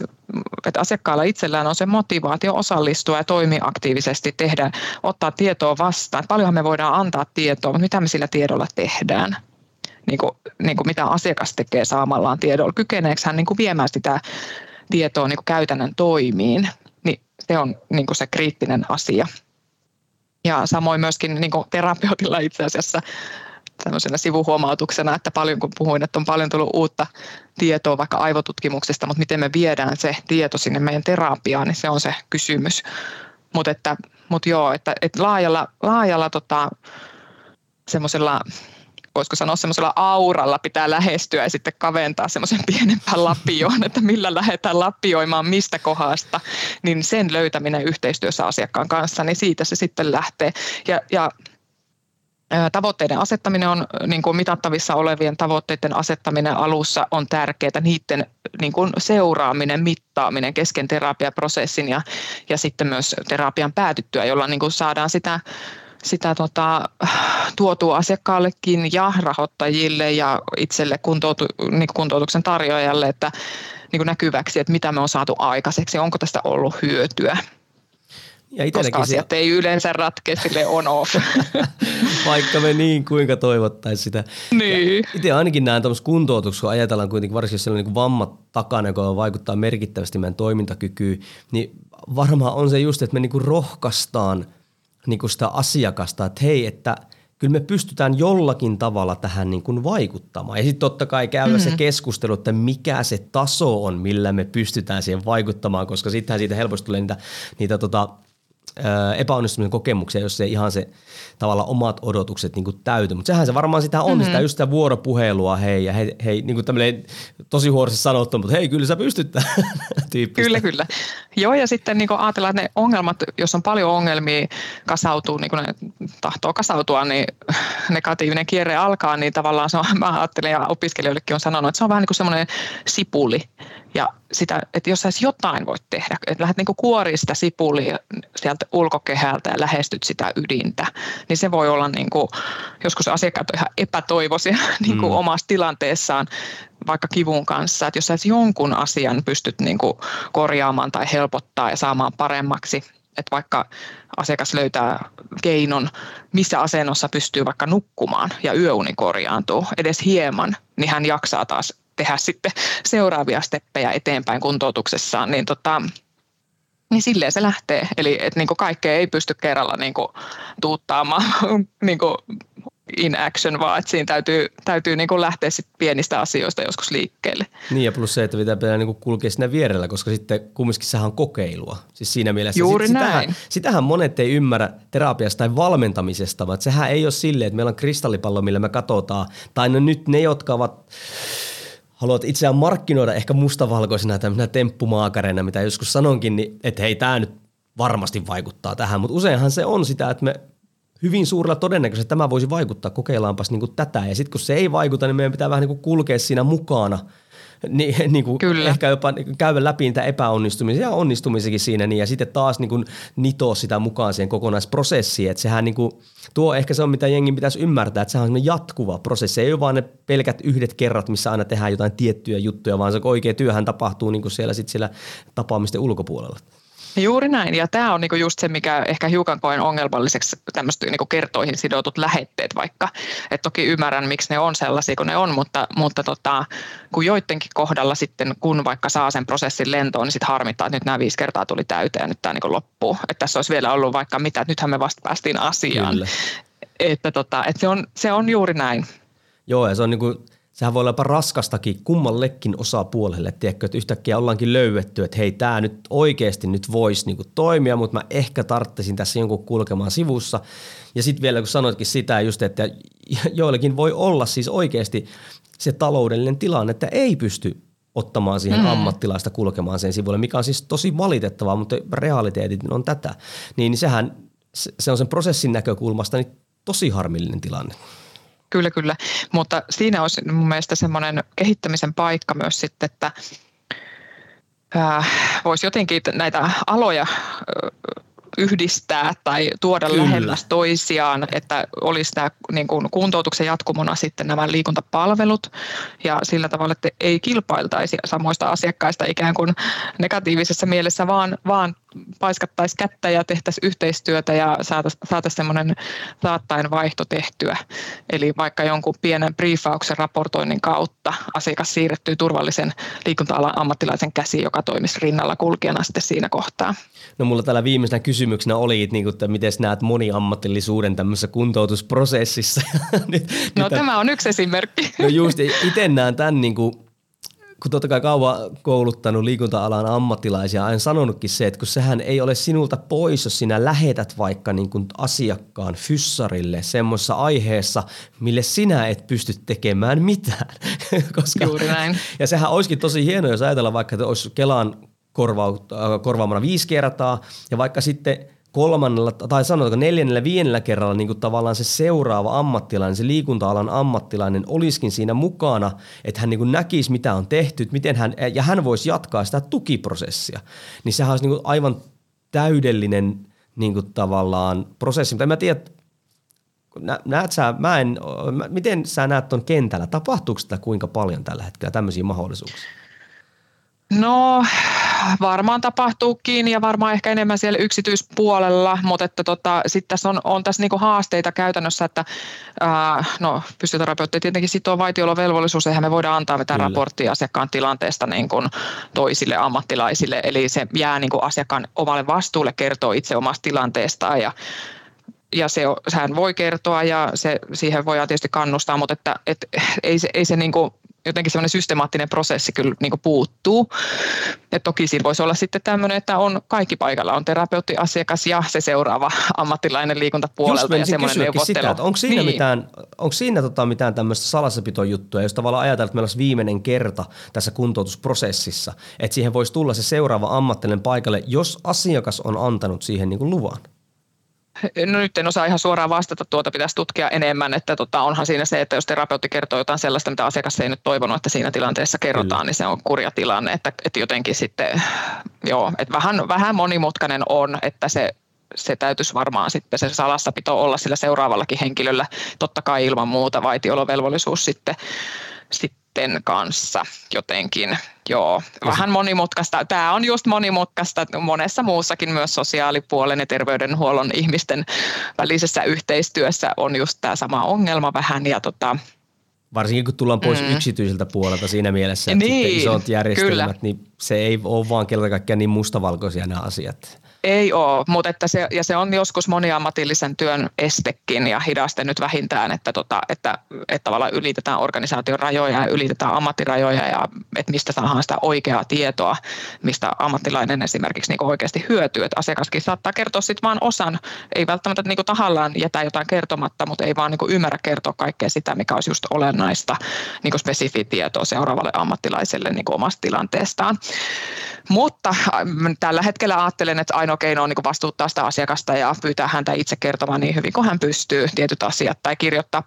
että asiakkaalla itsellään on se motivaatio osallistua ja toimia aktiivisesti, tehdä, ottaa tietoa vastaan. Paljonhan me voidaan antaa tietoa, mutta mitä me sillä tiedolla tehdään? Niin kuin, niin kuin mitä asiakas tekee saamallaan tiedolla. Kykeneekö hän niin kuin viemään sitä tietoa niin kuin käytännön toimiin? Niin se on niin kuin se kriittinen asia. Ja samoin myöskin niin kuin terapeutilla itse asiassa tämmöisenä sivuhuomautuksena, että paljon kun puhuin, että on paljon tullut uutta tietoa vaikka aivotutkimuksesta, mutta miten me viedään se tieto sinne meidän terapiaan, niin se on se kysymys. Mutta että, mut joo, että, että laajalla, laajalla tota, semmoisella voisiko sanoa semmoisella auralla pitää lähestyä ja sitten kaventaa semmoisen pienempään lapioon, että millä lähdetään lapioimaan mistä kohdasta, niin sen löytäminen yhteistyössä asiakkaan kanssa, niin siitä se sitten lähtee. Ja, ja Tavoitteiden asettaminen on niin kuin mitattavissa olevien tavoitteiden asettaminen alussa on tärkeää. Niiden niin kuin seuraaminen, mittaaminen kesken terapiaprosessin ja, ja sitten myös terapian päätyttyä, jolla niin kuin saadaan sitä sitä tota, tuotua asiakkaallekin ja rahoittajille ja itselle kuntoutu, niin kuntoutuksen tarjoajalle, että niin kuin näkyväksi, että mitä me on saatu aikaiseksi, onko tästä ollut hyötyä. Ja Koska asiat se... ei yleensä ratkea sille on-off. Vaikka me niin kuinka toivottaisiin sitä. Niin. Itse ainakin näen tämmöistä kuntoutuksessa, kun ajatellaan kuitenkin, varsinkin jos siellä on niin vammat takana, joka vaikuttaa merkittävästi meidän toimintakykyyn, niin varmaan on se just, että me niin kuin rohkaistaan niin kuin sitä asiakasta, että hei, että kyllä me pystytään jollakin tavalla tähän niin kuin vaikuttamaan. Ja sitten totta kai käydä mm-hmm. se keskustelu, että mikä se taso on, millä me pystytään siihen vaikuttamaan, koska sittenhän siitä helposti tulee niitä, niitä tota, epäonnistumisen kokemuksia, jos se ihan se tavallaan omat odotukset niin täytyy. Mutta sehän se varmaan sitä on, mm-hmm. sitä just sitä vuoropuhelua, hei, ja hei, hei niin kuin tosi huorossa sanottu, mutta hei, kyllä sä pystyt Kyllä, kyllä. Joo, ja sitten niin ajatellaan, että ne ongelmat, jos on paljon ongelmia kasautuu, niin kuin ne tahtoo kasautua, niin negatiivinen kierre alkaa, niin tavallaan se on, mä ajattelen ja opiskelijoillekin on sanonut, että se on vähän niin kuin semmoinen sipuli, ja sitä, että jos sä jotain voit tehdä, että lähdet niin kuoriin sitä sipulia sieltä ulkokehältä ja lähestyt sitä ydintä, niin se voi olla niin kuin, joskus asiakkaat on ihan epätoivoisia niin kuin mm. omassa tilanteessaan vaikka kivun kanssa, että jos sä jonkun asian pystyt niin kuin korjaamaan tai helpottaa ja saamaan paremmaksi, että vaikka asiakas löytää keinon, missä asennossa pystyy vaikka nukkumaan ja yöuni korjaantuu edes hieman, niin hän jaksaa taas tehdä sitten seuraavia steppejä eteenpäin kuntoutuksessaan, niin, tota, niin silleen se lähtee. Eli että niin kaikkea ei pysty kerralla niin tuuttaamaan niin in action, vaan että siinä täytyy, täytyy niin lähteä sit pienistä asioista joskus liikkeelle. Niin ja plus se, että pitää, pitää niin kulkea siinä vierellä, koska sitten kumminkin sehän on kokeilua. Siis siinä mielessä. Juuri sit, näin. Sitähän, sitähän monet ei ymmärrä terapiasta tai valmentamisesta, vaan sehän ei ole silleen, että meillä on kristallipallo, millä me katsotaan. Tai no nyt ne, jotka ovat haluat itseään markkinoida ehkä mustavalkoisena tämmöisenä temppumaakareina, mitä joskus sanonkin, niin että hei, tämä nyt varmasti vaikuttaa tähän, mutta useinhan se on sitä, että me hyvin suurella todennäköisesti tämä voisi vaikuttaa, kokeillaanpas niin tätä. Ja sitten kun se ei vaikuta, niin meidän pitää vähän niin kulkea siinä mukana – niin, niin kuin Kyllä. ehkä jopa käydä läpi niitä epäonnistumisia ja onnistumisiakin siinä niin, ja sitten taas niin kuin nitoa sitä mukaan siihen kokonaisprosessiin, että sehän niin kuin, tuo ehkä se on mitä jengi pitäisi ymmärtää, että sehän on jatkuva prosessi, ei ole vaan ne pelkät yhdet kerrat, missä aina tehdään jotain tiettyjä juttuja, vaan se oikea työhän tapahtuu niin kuin siellä, sit siellä tapaamisten ulkopuolella. Juuri näin, ja tämä on niinku just se, mikä ehkä hiukan koen ongelmalliseksi tämmöiset niinku kertoihin sidotut lähetteet vaikka. Et toki ymmärrän, miksi ne on sellaisia kuin ne on, mutta, mutta tota, kun joidenkin kohdalla sitten, kun vaikka saa sen prosessin lentoon, niin sitten harmittaa, että nyt nämä viisi kertaa tuli täyteen ja nyt tämä niinku loppuu. Että tässä olisi vielä ollut vaikka mitä, että nythän me vasta päästiin asiaan. Kyllä. Että tota, et se, on, se on juuri näin. Joo, ja se on niinku, sehän voi olla jopa raskastakin kummallekin osapuolelle, tiedätkö, että yhtäkkiä ollaankin löydetty, että hei, tämä nyt oikeasti nyt voisi niinku toimia, mutta mä ehkä tarttisin tässä jonkun kulkemaan sivussa. Ja sitten vielä kun sanoitkin sitä just, että joillekin voi olla siis oikeasti se taloudellinen tilanne, että ei pysty ottamaan siihen mm. ammattilaista kulkemaan sen sivulle, mikä on siis tosi valitettavaa, mutta realiteetit on tätä. Niin, niin sehän, se on sen prosessin näkökulmasta niin tosi harmillinen tilanne. Kyllä, kyllä. Mutta siinä olisi mun mielestä semmoinen kehittämisen paikka myös sitten, että voisi jotenkin näitä aloja yhdistää tai tuoda Kyllä. lähemmäs toisiaan, että olisi tämä niin kuin kuntoutuksen jatkumona sitten nämä liikuntapalvelut ja sillä tavalla, että ei kilpailtaisi samoista asiakkaista ikään kuin negatiivisessa mielessä, vaan, vaan paiskattaisiin kättä ja tehtäisiin yhteistyötä ja saataisiin saatais semmoinen saattaen vaihto tehtyä. Eli vaikka jonkun pienen briefauksen raportoinnin kautta asiakas siirrettyy turvallisen liikunta-alan ammattilaisen käsiin, joka toimisi rinnalla kulkijana sitten siinä kohtaa. No mulla täällä viimeisenä kysymyksenä oli, että, niin kuin, että miten näet moniammatillisuuden tämmöisessä kuntoutusprosessissa. nyt, no nyt tämä on yksi esimerkki. No just, itse näen tämän niin kuin kun totta kai kauan kouluttanut liikunta-alan ammattilaisia, aina sanonutkin se, että kun sehän ei ole sinulta pois, jos sinä lähetät vaikka niin kuin asiakkaan fyssarille semmoisessa aiheessa, mille sinä et pysty tekemään mitään. Koska, Juuri näin. Ja sehän olisikin tosi hienoa, jos ajatellaan vaikka, että olisi Kelan korvaamana viisi kertaa ja vaikka sitten – kolmannella tai sanotaanko neljännellä, viidennellä kerralla niin kuin tavallaan se seuraava ammattilainen, se liikunta-alan ammattilainen olisikin siinä mukana, että hän niin kuin näkisi mitä on tehty, miten hän, ja hän voisi jatkaa sitä tukiprosessia. Niin sehän olisi niin kuin aivan täydellinen niin kuin tavallaan prosessi, mutta en mä tiedä, näet sä, mä en, miten sä näet tuon kentällä, tapahtuuko sitä kuinka paljon tällä hetkellä tämmöisiä mahdollisuuksia? No varmaan tapahtuukin ja varmaan ehkä enemmän siellä yksityispuolella, mutta että tota, sitten tässä on, on tässä niinku haasteita käytännössä, että ää, no, fysioterapeutti tietenkin sitoo vaitiolovelvollisuus, eihän me voida antaa mitään Kyllä. raporttia asiakkaan tilanteesta niin kuin toisille ammattilaisille, eli se jää niin kuin asiakkaan omalle vastuulle kertoa itse omasta tilanteestaan ja ja se, sehän voi kertoa ja se, siihen voidaan tietysti kannustaa, mutta että, et, ei se, ei se niin kuin jotenkin semmoinen systemaattinen prosessi kyllä niin puuttuu. Ja toki siinä voisi olla sitten tämmöinen, että on kaikki paikalla, on terapeuttiasiakas ja se seuraava ammattilainen liikuntapuolelta ja semmoinen neuvottelu. Sitä, onko siinä niin. mitään, onko siinä tota mitään tämmöistä salassapitojuttua, jos tavallaan ajatellaan, että meillä olisi viimeinen kerta tässä kuntoutusprosessissa, että siihen voisi tulla se seuraava ammattilainen paikalle, jos asiakas on antanut siihen niin kuin luvan? No nyt en osaa ihan suoraan vastata, tuota pitäisi tutkia enemmän, että tota, onhan siinä se, että jos terapeutti kertoo jotain sellaista, mitä asiakas ei nyt toivonut, että siinä tilanteessa kerrotaan, Kyllä. niin se on kurja tilanne, että, että jotenkin sitten, joo, että vähän, vähän monimutkainen on, että se se täytyisi varmaan sitten se salassapito olla sillä seuraavallakin henkilöllä, totta kai ilman muuta vaitiolovelvollisuus sitten, sitten kanssa jotenkin. Joo, vähän monimutkaista. Tämä on just monimutkaista monessa muussakin myös sosiaalipuolen ja terveydenhuollon ihmisten välisessä yhteistyössä on just tämä sama ongelma vähän ja tota, Varsinkin kun tullaan pois mm. yksityiseltä puolelta siinä mielessä, että niin, isot järjestelmät, kyllä. niin se ei ole vaan kerta kaikkiaan niin mustavalkoisia nämä asiat. Ei ole, mutta että se, ja se on joskus moniammatillisen työn estekin ja hidaste nyt vähintään, että, tota, että, että tavallaan ylitetään organisaation rajoja ja ylitetään ammattirajoja ja että mistä saadaan sitä oikeaa tietoa, mistä ammattilainen esimerkiksi niin oikeasti hyötyy. Että asiakaskin saattaa kertoa sitten vain osan, ei välttämättä niin tahallaan jätä jotain kertomatta, mutta ei vaan niin ymmärrä kertoa kaikkea sitä, mikä olisi just olennaista niin spesifitietoa seuraavalle ammattilaiselle niin omasta tilanteestaan. Mutta äh, tällä hetkellä ajattelen, että ainoa keino on niin vastuuttaa sitä asiakasta ja pyytää häntä itse kertomaan niin hyvin kuin hän pystyy tietyt asiat tai kirjoittaa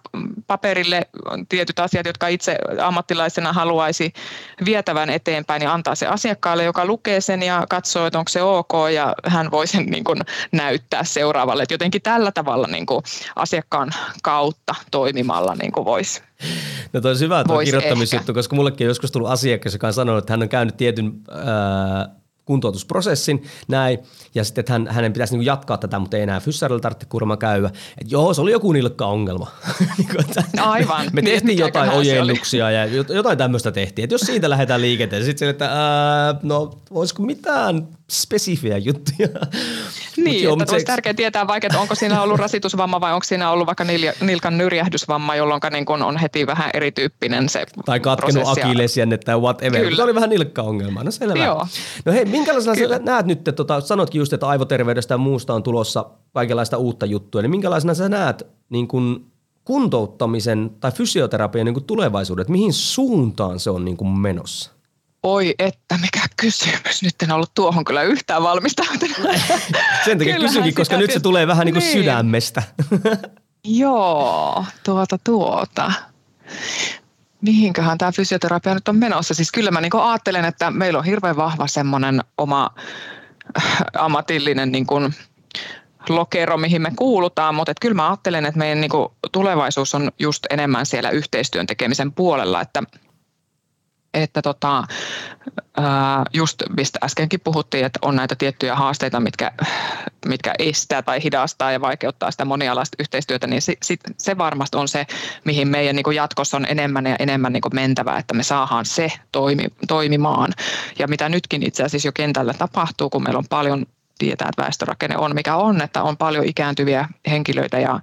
paperille tietyt asiat, jotka itse ammattilaisena haluaisi vietävän eteenpäin ja antaa se asiakkaalle, joka lukee sen ja katsoo, että onko se ok ja hän voi sen niin kuin näyttää seuraavalle. Että jotenkin tällä tavalla niin kuin asiakkaan kautta toimimalla niin kuin voisi No toi on hyvä tuo kirjoittamisjuttu, koska mullekin on joskus tullut asiakas, joka on sanonut, että hän on käynyt tietyn ää, kuntoutusprosessin, näin, ja sitten, että hän, hänen pitäisi niin jatkaa tätä, mutta ei enää fyssarilla tarvitse kurma käyä. Että joo, se oli joku nilkka-ongelma. Niinku, Aivan. Me tehtiin niin, jotain ojennuksia ja jotain tämmöistä tehtiin. Että jos siitä lähdetään liikenteeseen, sitten että ää, no voisiko mitään spesifiä juttuja. Niin, joo, että olisi se... tärkeää tietää vaikka, että onko siinä ollut rasitusvamma vai onko siinä ollut vaikka nilkan nyrjähdysvamma, jolloin niin kun on heti vähän erityyppinen se Tai katkenut akilesjänne tai whatever. Kyllä. Se oli vähän nilkka-ongelma. No selvä. Joo. No hei, minkälaisena sä näet nyt, että tota, sanotkin just, että aivoterveydestä ja muusta on tulossa kaikenlaista uutta juttua, niin minkälaisena sä näet niin kun kuntouttamisen tai fysioterapian niin tulevaisuudet, mihin suuntaan se on niin kuin menossa? Oi että, mikä kysymys. Nyt en ollut tuohon kyllä yhtään valmistautunut. Sen takia kysynkin, koska nyt se tulee vähän niin kuin niin. sydämestä. Joo, tuota tuota. Mihinköhän tämä fysioterapia nyt on menossa? Siis kyllä mä niinku ajattelen, että meillä on hirveän vahva semmoinen oma äh, ammatillinen niin kuin lokero, mihin me kuulutaan, mutta et kyllä mä ajattelen, että meidän niinku tulevaisuus on just enemmän siellä yhteistyön tekemisen puolella, että että tota, just mistä äskenkin puhuttiin, että on näitä tiettyjä haasteita, mitkä, mitkä estää tai hidastaa ja vaikeuttaa sitä monialaista yhteistyötä, niin se, varmasti on se, mihin meidän niin jatkossa on enemmän ja enemmän niin mentävä, että me saadaan se toimi, toimimaan. Ja mitä nytkin itse asiassa jo kentällä tapahtuu, kun meillä on paljon tietää, että väestörakenne on mikä on, että on paljon ikääntyviä henkilöitä ja,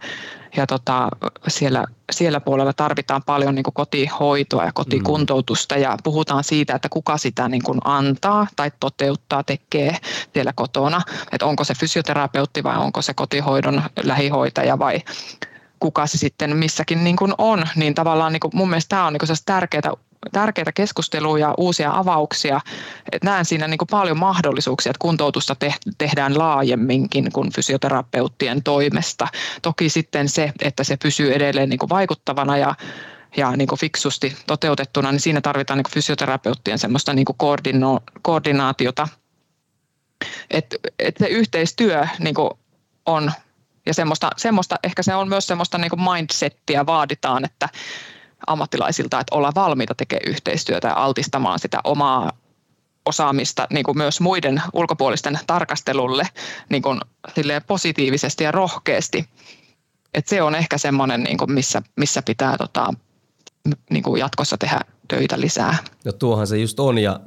ja tota, siellä, siellä puolella tarvitaan paljon niin kuin kotihoitoa ja kotikuntoutusta ja puhutaan siitä, että kuka sitä niin kuin antaa tai toteuttaa, tekee siellä kotona, että onko se fysioterapeutti vai onko se kotihoidon lähihoitaja vai kuka se sitten missäkin niin kuin on, niin tavallaan niin kuin mun mielestä tämä on niin kuin tärkeää tärkeitä keskustelua ja uusia avauksia. Et näen siinä niin kuin paljon mahdollisuuksia, että kuntoutusta te- tehdään laajemminkin kuin fysioterapeuttien toimesta. Toki sitten se, että se pysyy edelleen niin kuin vaikuttavana ja ja niin kuin fiksusti toteutettuna, niin siinä tarvitaan niin kuin fysioterapeuttien semmoista niin kuin koordino- koordinaatiota. Että et se yhteistyö niin kuin on, ja semmoista, semmoista, ehkä se on myös semmoista niin kuin mindsettiä vaaditaan, että ammattilaisilta, että olla valmiita tekemään yhteistyötä ja altistamaan sitä omaa osaamista niin kuin myös muiden ulkopuolisten tarkastelulle niin kuin positiivisesti ja rohkeasti. Et se on ehkä semmoinen, niin missä, missä pitää tota, niin kuin jatkossa tehdä töitä lisää. No tuohan se just on ja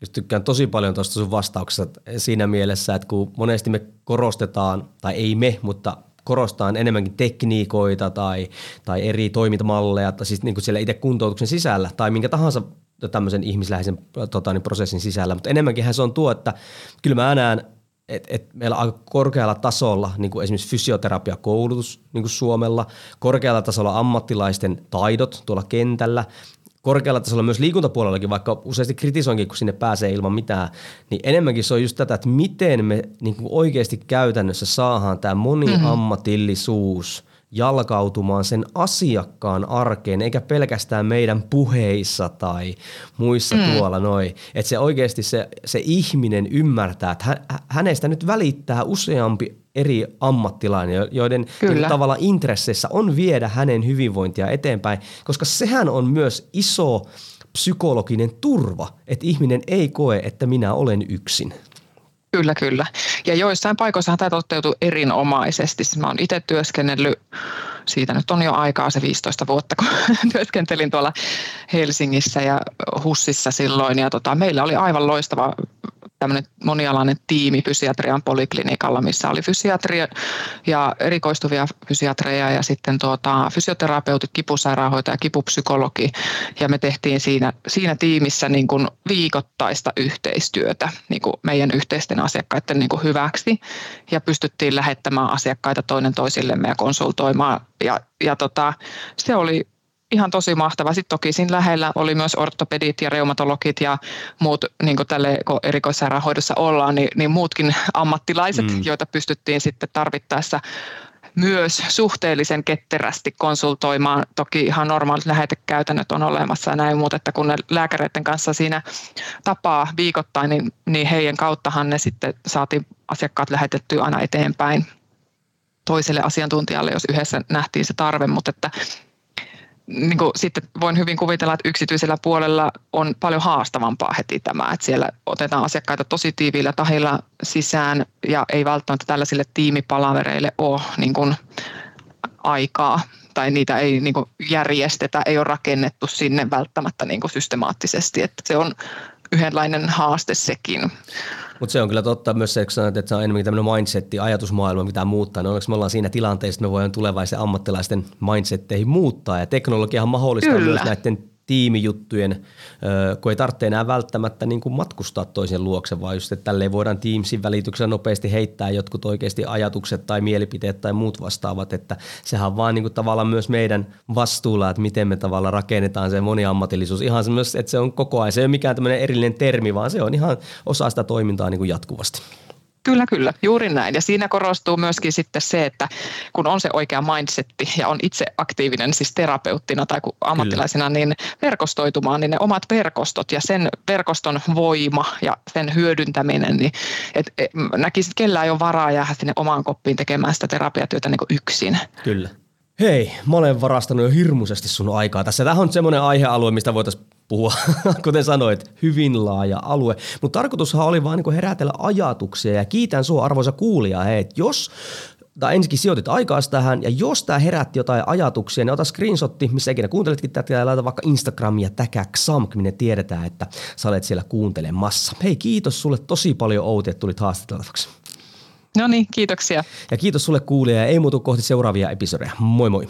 just tykkään tosi paljon tuosta sun vastauksesta siinä mielessä, että kun monesti me korostetaan, tai ei me, mutta korostaa enemmänkin tekniikoita tai, tai eri toimintamalleja, tai siis niin kuin siellä itse kuntoutuksen sisällä tai minkä tahansa tämmöisen ihmisläheisen tota, niin prosessin sisällä, mutta enemmänkin se on tuo, että kyllä mä näen, että et meillä on aika korkealla tasolla niin kuin esimerkiksi fysioterapiakoulutus niin kuin Suomella, korkealla tasolla ammattilaisten taidot tuolla kentällä korkealla tasolla myös liikuntapuolellakin, vaikka useasti kritisoinkin, kun sinne pääsee ilman mitään, niin enemmänkin se on just tätä, että miten me niin kuin oikeasti käytännössä saadaan tämä moniammatillisuus jalkautumaan sen asiakkaan arkeen, eikä pelkästään meidän puheissa tai muissa mm. tuolla noin. Että se oikeasti se, se ihminen ymmärtää, että hän, hänestä nyt välittää useampi eri ammattilainen, joiden Kyllä. tavalla intresseissä on viedä hänen hyvinvointia eteenpäin, koska sehän on myös iso psykologinen turva, että ihminen ei koe, että minä olen yksin. Kyllä, kyllä. Ja joissain paikoissahan tämä toteutuu erinomaisesti. Siis mä oon itse työskennellyt, siitä nyt on jo aikaa se 15 vuotta, kun työskentelin tuolla Helsingissä ja Hussissa silloin. Ja tota, meillä oli aivan loistava tämmöinen monialainen tiimi fysiatrian poliklinikalla, missä oli fysiatria ja erikoistuvia fysiatreja ja sitten tuota, fysioterapeutit, kipusairaanhoitaja, kipupsykologi. Ja me tehtiin siinä, siinä tiimissä niin kuin viikoittaista yhteistyötä niin kuin meidän yhteisten asiakkaiden niin kuin hyväksi ja pystyttiin lähettämään asiakkaita toinen toisillemme ja konsultoimaan. Ja, ja tota, se oli ihan tosi mahtava. Sitten toki siinä lähellä oli myös ortopedit ja reumatologit ja muut, niin kuin tälle erikoissairaanhoidossa ollaan, niin, niin muutkin ammattilaiset, mm. joita pystyttiin sitten tarvittaessa myös suhteellisen ketterästi konsultoimaan. Toki ihan normaalit lähetekäytännöt on olemassa ja näin, mutta että kun ne lääkäreiden kanssa siinä tapaa viikoittain, niin, niin heidän kauttahan ne sitten saatiin asiakkaat lähetettyä aina eteenpäin toiselle asiantuntijalle, jos yhdessä nähtiin se tarve, mutta että niin kuin sitten voin hyvin kuvitella, että yksityisellä puolella on paljon haastavampaa heti tämä, että siellä otetaan asiakkaita tosi tiiviillä tahilla sisään ja ei välttämättä tällaisille tiimipalavereille ole niin kuin aikaa tai niitä ei niin kuin järjestetä, ei ole rakennettu sinne välttämättä niin kuin systemaattisesti, että se on yhdenlainen haaste sekin. Mutta se on kyllä totta myös se, kun sanoit, että se on enemmän tämmöinen mindsetti, ajatusmaailma, mitä muuttaa. No onneksi me ollaan siinä tilanteessa, että me voidaan tulevaisen ammattilaisten mindsetteihin muuttaa. Ja teknologiahan mahdollistaa kyllä. myös näiden tiimijuttujen, kun ei tarvitse enää välttämättä niin kuin matkustaa toisen luokse, vaan just, että tälleen voidaan Teamsin välityksellä nopeasti heittää jotkut oikeasti ajatukset tai mielipiteet tai muut vastaavat, että sehän on vaan niin kuin tavallaan myös meidän vastuulla, että miten me tavallaan rakennetaan se moniammatillisuus. Ihan se myös, että se on koko ajan, se ei ole mikään tämmöinen erillinen termi, vaan se on ihan osa sitä toimintaa niin kuin jatkuvasti. Kyllä, kyllä, juuri näin. Ja siinä korostuu myöskin sitten se, että kun on se oikea mindsetti ja on itse aktiivinen siis terapeuttina tai ammattilaisena, kyllä. niin verkostoitumaan, niin ne omat verkostot ja sen verkoston voima ja sen hyödyntäminen, niin et, et, näkisin, että kellään ei ole varaa jäädä sinne omaan koppiin tekemään sitä terapiatyötä niin yksin. Kyllä. Hei, mä olen varastanut jo hirmuisesti sun aikaa tässä. Tämä on semmoinen aihealue, mistä voitaisiin puhua, kuten sanoit, hyvin laaja alue. Mutta tarkoitushan oli vaan niin herätellä ajatuksia ja kiitän sua arvoisa kuulija, hei, että jos tai ensinnäkin sijoitit aikaa tähän, ja jos tämä herätti jotain ajatuksia, niin ota screenshotti, missä ikinä kuunteletkin tätä, ja laita vaikka Instagramia täkä XAMK, minne tiedetään, että sä olet siellä kuuntelemassa. Hei, kiitos sulle tosi paljon Outi, että tulit haastateltavaksi. No niin, kiitoksia. Ja kiitos sulle kuulija, ja ei muutu kohti seuraavia episodeja. Moi moi.